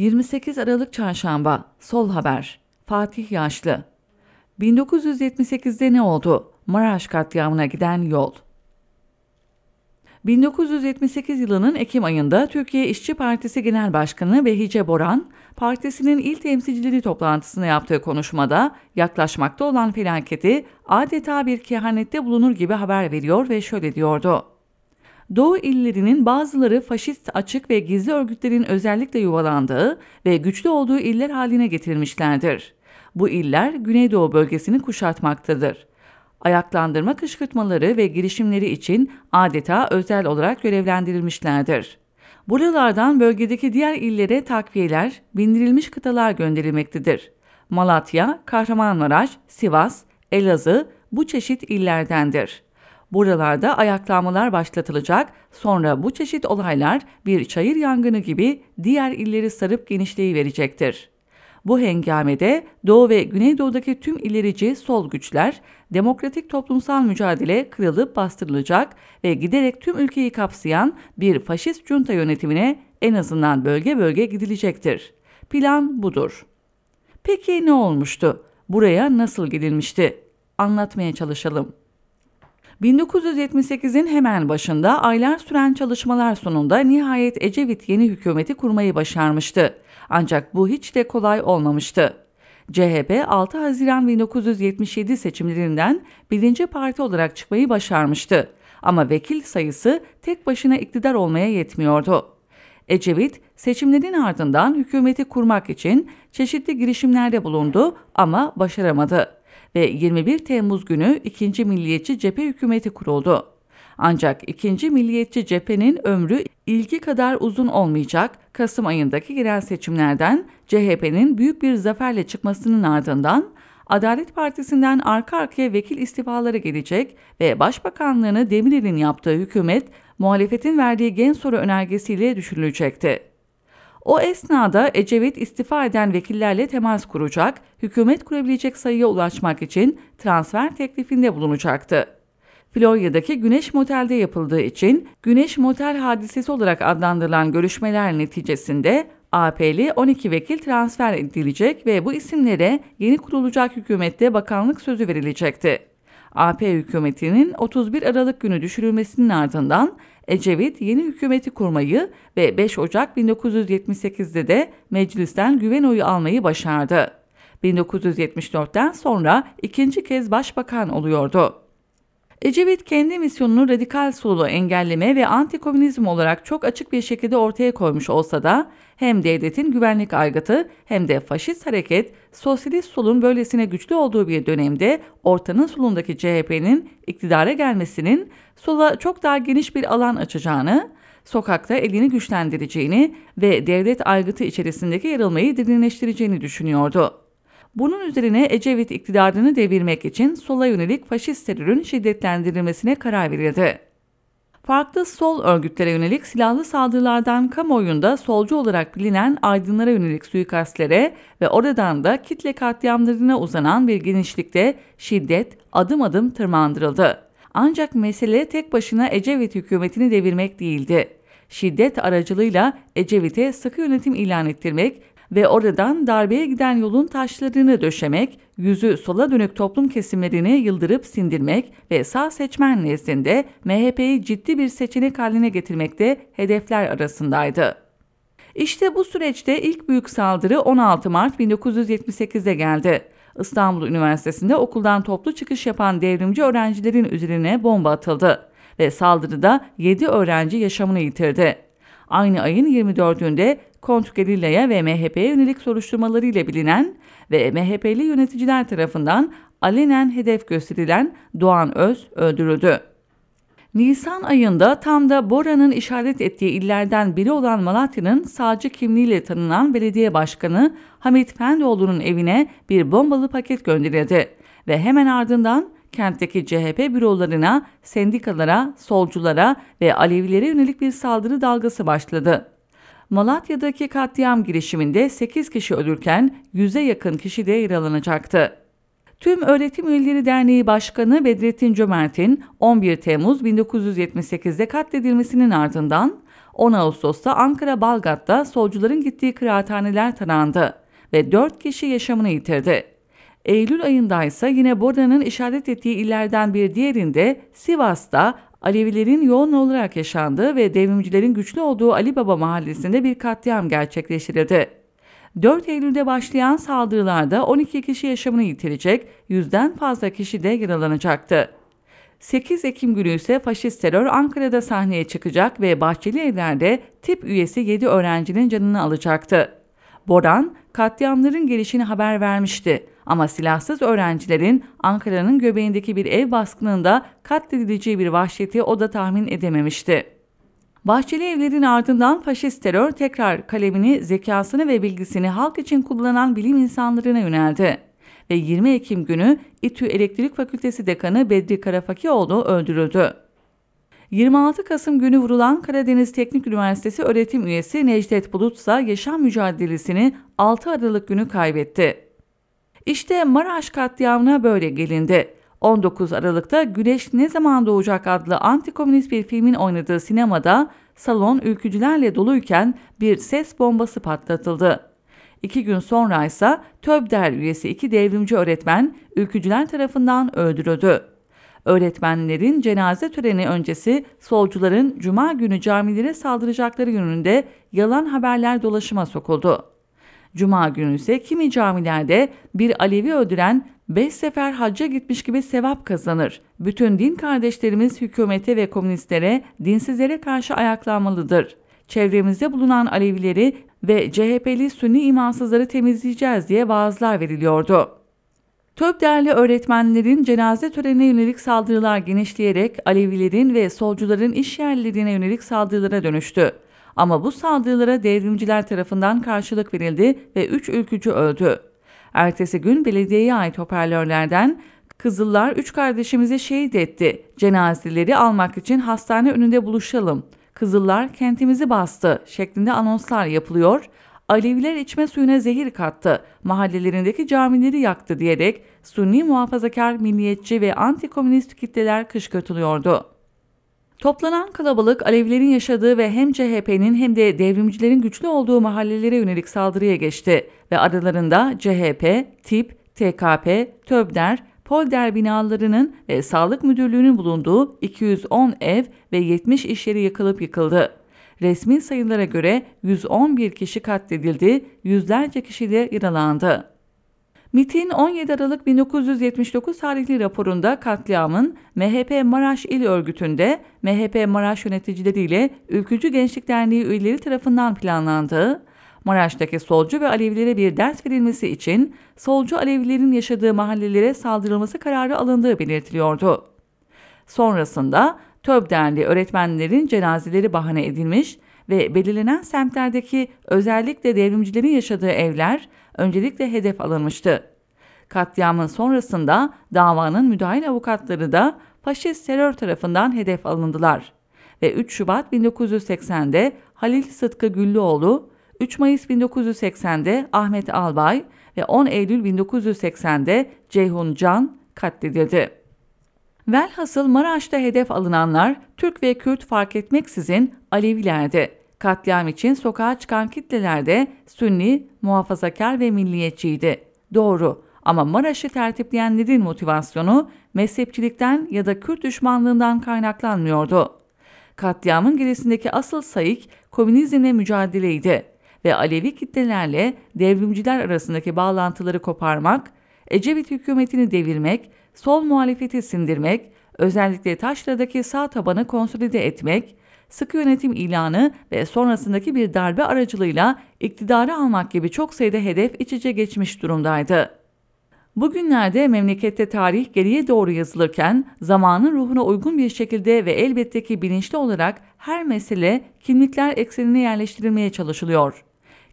28 Aralık Çarşamba Sol Haber Fatih Yaşlı 1978'de ne oldu? Maraş katliamına giden yol 1978 yılının Ekim ayında Türkiye İşçi Partisi Genel Başkanı Behice Boran, partisinin il temsilcileri toplantısında yaptığı konuşmada yaklaşmakta olan felaketi adeta bir kehanette bulunur gibi haber veriyor ve şöyle diyordu. Doğu illerinin bazıları faşist açık ve gizli örgütlerin özellikle yuvalandığı ve güçlü olduğu iller haline getirilmişlerdir. Bu iller Güneydoğu bölgesini kuşatmaktadır. Ayaklandırma kışkırtmaları ve girişimleri için adeta özel olarak görevlendirilmişlerdir. Buralardan bölgedeki diğer illere takviyeler, bindirilmiş kıtalar gönderilmektedir. Malatya, Kahramanmaraş, Sivas, Elazığ bu çeşit illerdendir. Buralarda ayaklanmalar başlatılacak, sonra bu çeşit olaylar bir çayır yangını gibi diğer illeri sarıp genişleyi verecektir. Bu hengamede Doğu ve Güneydoğu'daki tüm ilerici sol güçler demokratik toplumsal mücadele kırılıp bastırılacak ve giderek tüm ülkeyi kapsayan bir faşist junta yönetimine en azından bölge bölge gidilecektir. Plan budur. Peki ne olmuştu? Buraya nasıl gidilmişti? Anlatmaya çalışalım. 1978'in hemen başında aylar süren çalışmalar sonunda nihayet Ecevit yeni hükümeti kurmayı başarmıştı. Ancak bu hiç de kolay olmamıştı. CHP 6 Haziran 1977 seçimlerinden birinci parti olarak çıkmayı başarmıştı. Ama vekil sayısı tek başına iktidar olmaya yetmiyordu. Ecevit seçimlerin ardından hükümeti kurmak için çeşitli girişimlerde bulundu ama başaramadı ve 21 Temmuz günü 2. Milliyetçi Cephe Hükümeti kuruldu. Ancak 2. Milliyetçi Cephe'nin ömrü ilki kadar uzun olmayacak. Kasım ayındaki genel seçimlerden CHP'nin büyük bir zaferle çıkmasının ardından Adalet Partisi'nden arka arkaya vekil istifaları gelecek ve Başbakanlığını Demirel'in yaptığı hükümet muhalefetin verdiği gen soru önergesiyle düşürülecekti. O esnada Ecevit istifa eden vekillerle temas kuracak, hükümet kurabilecek sayıya ulaşmak için transfer teklifinde bulunacaktı. Florya'daki Güneş Motel'de yapıldığı için Güneş Motel hadisesi olarak adlandırılan görüşmeler neticesinde AP'li 12 vekil transfer edilecek ve bu isimlere yeni kurulacak hükümette bakanlık sözü verilecekti. AP hükümetinin 31 Aralık günü düşürülmesinin ardından Ecevit yeni hükümeti kurmayı ve 5 Ocak 1978'de de meclisten güven oyu almayı başardı. 1974'ten sonra ikinci kez başbakan oluyordu. Ecevit kendi misyonunu radikal solu engelleme ve antikomünizm olarak çok açık bir şekilde ortaya koymuş olsa da hem devletin güvenlik aygıtı hem de faşist hareket sosyalist solun böylesine güçlü olduğu bir dönemde ortanın solundaki CHP'nin iktidara gelmesinin sola çok daha geniş bir alan açacağını, sokakta elini güçlendireceğini ve devlet aygıtı içerisindeki yarılmayı derinleştireceğini düşünüyordu. Bunun üzerine Ecevit iktidarını devirmek için sola yönelik faşist terörün şiddetlendirilmesine karar verildi. Farklı sol örgütlere yönelik silahlı saldırılardan kamuoyunda solcu olarak bilinen aydınlara yönelik suikastlere ve oradan da kitle katliamlarına uzanan bir genişlikte şiddet adım adım tırmandırıldı. Ancak mesele tek başına Ecevit hükümetini devirmek değildi. Şiddet aracılığıyla Ecevit'e sıkı yönetim ilan ettirmek ve oradan darbeye giden yolun taşlarını döşemek, yüzü sola dönük toplum kesimlerini yıldırıp sindirmek ve sağ seçmen nezdinde MHP'yi ciddi bir seçenek haline getirmekte hedefler arasındaydı. İşte bu süreçte ilk büyük saldırı 16 Mart 1978'de geldi. İstanbul Üniversitesi'nde okuldan toplu çıkış yapan devrimci öğrencilerin üzerine bomba atıldı ve saldırıda 7 öğrenci yaşamını yitirdi. Aynı ayın 24'ünde Kontrgerilla'ya ve MHP'ye yönelik soruşturmalarıyla bilinen ve MHP'li yöneticiler tarafından alenen hedef gösterilen Doğan Öz öldürüldü. Nisan ayında tam da Bora'nın işaret ettiği illerden biri olan Malatya'nın sağcı kimliğiyle tanınan belediye başkanı Hamit Fendoğlu'nun evine bir bombalı paket gönderildi ve hemen ardından kentteki CHP bürolarına, sendikalara, solculara ve Alevilere yönelik bir saldırı dalgası başladı. Malatya'daki katliam girişiminde 8 kişi ölürken 100'e yakın kişi de yaralanacaktı. Tüm Öğretim Üyeleri Derneği Başkanı Bedrettin Cömert'in 11 Temmuz 1978'de katledilmesinin ardından 10 Ağustos'ta Ankara Balgat'ta solcuların gittiği kıraathaneler tarandı ve 4 kişi yaşamını yitirdi. Eylül ayında ise yine Bora'nın işaret ettiği illerden bir diğerinde Sivas'ta Alevilerin yoğun olarak yaşandığı ve devrimcilerin güçlü olduğu Ali Baba mahallesinde bir katliam gerçekleştirildi. 4 Eylül'de başlayan saldırılarda 12 kişi yaşamını yitirecek, yüzden fazla kişi de yaralanacaktı. 8 Ekim günü ise faşist terör Ankara'da sahneye çıkacak ve Bahçeli Evler'de tip üyesi 7 öğrencinin canını alacaktı. Boran, katliamların gelişini haber vermişti ama silahsız öğrencilerin Ankara'nın göbeğindeki bir ev baskınında katledileceği bir vahşeti o da tahmin edememişti. Bahçeli evlerin ardından faşist terör tekrar kalemini, zekasını ve bilgisini halk için kullanan bilim insanlarına yöneldi. Ve 20 Ekim günü İTÜ Elektrik Fakültesi Dekanı Bedri Karafakioğlu öldürüldü. 26 Kasım günü vurulan Karadeniz Teknik Üniversitesi öğretim üyesi Necdet Bulut ise yaşam mücadelesini 6 Aralık günü kaybetti. İşte Maraş katliamına böyle gelindi. 19 Aralık'ta Güneş Ne Zaman Doğacak adlı antikomünist bir filmin oynadığı sinemada salon ülkücülerle doluyken bir ses bombası patlatıldı. İki gün sonra ise TÖBDER üyesi iki devrimci öğretmen ülkücüler tarafından öldürüldü. Öğretmenlerin cenaze töreni öncesi solcuların cuma günü camilere saldıracakları yönünde yalan haberler dolaşıma sokuldu. Cuma günü ise kimi camilerde bir Alevi öldüren beş sefer hacca gitmiş gibi sevap kazanır. Bütün din kardeşlerimiz hükümete ve komünistlere, dinsizlere karşı ayaklanmalıdır. Çevremizde bulunan Alevileri ve CHP'li Sünni imansızları temizleyeceğiz diye vaazlar veriliyordu. Töp değerli öğretmenlerin cenaze törenine yönelik saldırılar genişleyerek Alevilerin ve solcuların iş yerlerine yönelik saldırılara dönüştü. Ama bu saldırılara devrimciler tarafından karşılık verildi ve 3 ülkücü öldü. Ertesi gün belediyeye ait hoparlörlerden Kızıllar üç kardeşimizi şehit etti. Cenazeleri almak için hastane önünde buluşalım. Kızıllar kentimizi bastı şeklinde anonslar yapılıyor. Aleviler içme suyuna zehir kattı, mahallelerindeki camileri yaktı diyerek Sunni muhafazakar, milliyetçi ve anti-komünist kitleler kışkırtılıyordu. Toplanan kalabalık Alevilerin yaşadığı ve hem CHP'nin hem de devrimcilerin güçlü olduğu mahallelere yönelik saldırıya geçti ve aralarında CHP, TİP, TKP, TÖBDER, Polder binalarının ve Sağlık Müdürlüğü'nün bulunduğu 210 ev ve 70 iş yeri yakılıp yıkıldı. Resmi sayılara göre 111 kişi katledildi, yüzlerce kişi de yaralandı. MIT'in 17 Aralık 1979 tarihli raporunda katliamın MHP Maraş İl Örgütü'nde MHP Maraş yöneticileriyle Ülkücü Gençlik Derneği üyeleri tarafından planlandığı, Maraş'taki solcu ve Alevilere bir ders verilmesi için solcu Alevilerin yaşadığı mahallelere saldırılması kararı alındığı belirtiliyordu. Sonrasında TÖB Derneği öğretmenlerin cenazeleri bahane edilmiş ve belirlenen semtlerdeki özellikle devrimcilerin yaşadığı evler öncelikle hedef alınmıştı. Katliamın sonrasında davanın müdahil avukatları da faşist terör tarafından hedef alındılar ve 3 Şubat 1980'de Halil Sıtkı Güllüoğlu, 3 Mayıs 1980'de Ahmet Albay ve 10 Eylül 1980'de Ceyhun Can katledildi. Velhasıl Maraş'ta hedef alınanlar Türk ve Kürt fark etmeksizin Alevilerdi. Katliam için sokağa çıkan kitlelerde Sünni, muhafazakar ve milliyetçiydi. Doğru ama Maraş'ı tertipleyenlerin motivasyonu mezhepçilikten ya da Kürt düşmanlığından kaynaklanmıyordu. Katliamın gerisindeki asıl sayık komünizmle mücadeleydi ve Alevi kitlelerle devrimciler arasındaki bağlantıları koparmak, Ecevit hükümetini devirmek, sol muhalefeti sindirmek, özellikle Taşra'daki sağ tabanı konsolide etmek, sıkı yönetim ilanı ve sonrasındaki bir darbe aracılığıyla iktidarı almak gibi çok sayıda hedef iç içe geçmiş durumdaydı. Bugünlerde memlekette tarih geriye doğru yazılırken zamanın ruhuna uygun bir şekilde ve elbette ki bilinçli olarak her mesele kimlikler eksenine yerleştirilmeye çalışılıyor.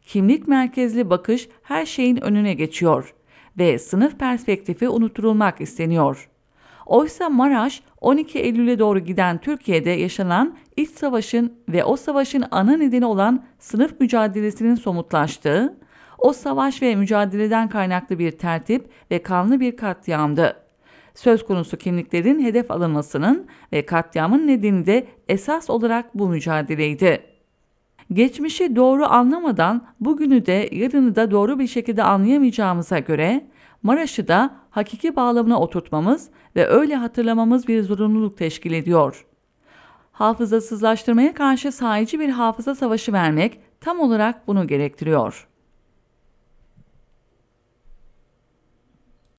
Kimlik merkezli bakış her şeyin önüne geçiyor ve sınıf perspektifi unutturulmak isteniyor. Oysa Maraş 12 Eylül'e doğru giden Türkiye'de yaşanan iç savaşın ve o savaşın ana nedeni olan sınıf mücadelesinin somutlaştığı, o savaş ve mücadeleden kaynaklı bir tertip ve kanlı bir katliamdı. Söz konusu kimliklerin hedef alınmasının ve katliamın nedeni de esas olarak bu mücadeleydi. Geçmişi doğru anlamadan bugünü de yarını da doğru bir şekilde anlayamayacağımıza göre Maraş'ı da hakiki bağlamına oturtmamız ve öyle hatırlamamız bir zorunluluk teşkil ediyor. Hafızasızlaştırmaya karşı sahici bir hafıza savaşı vermek tam olarak bunu gerektiriyor.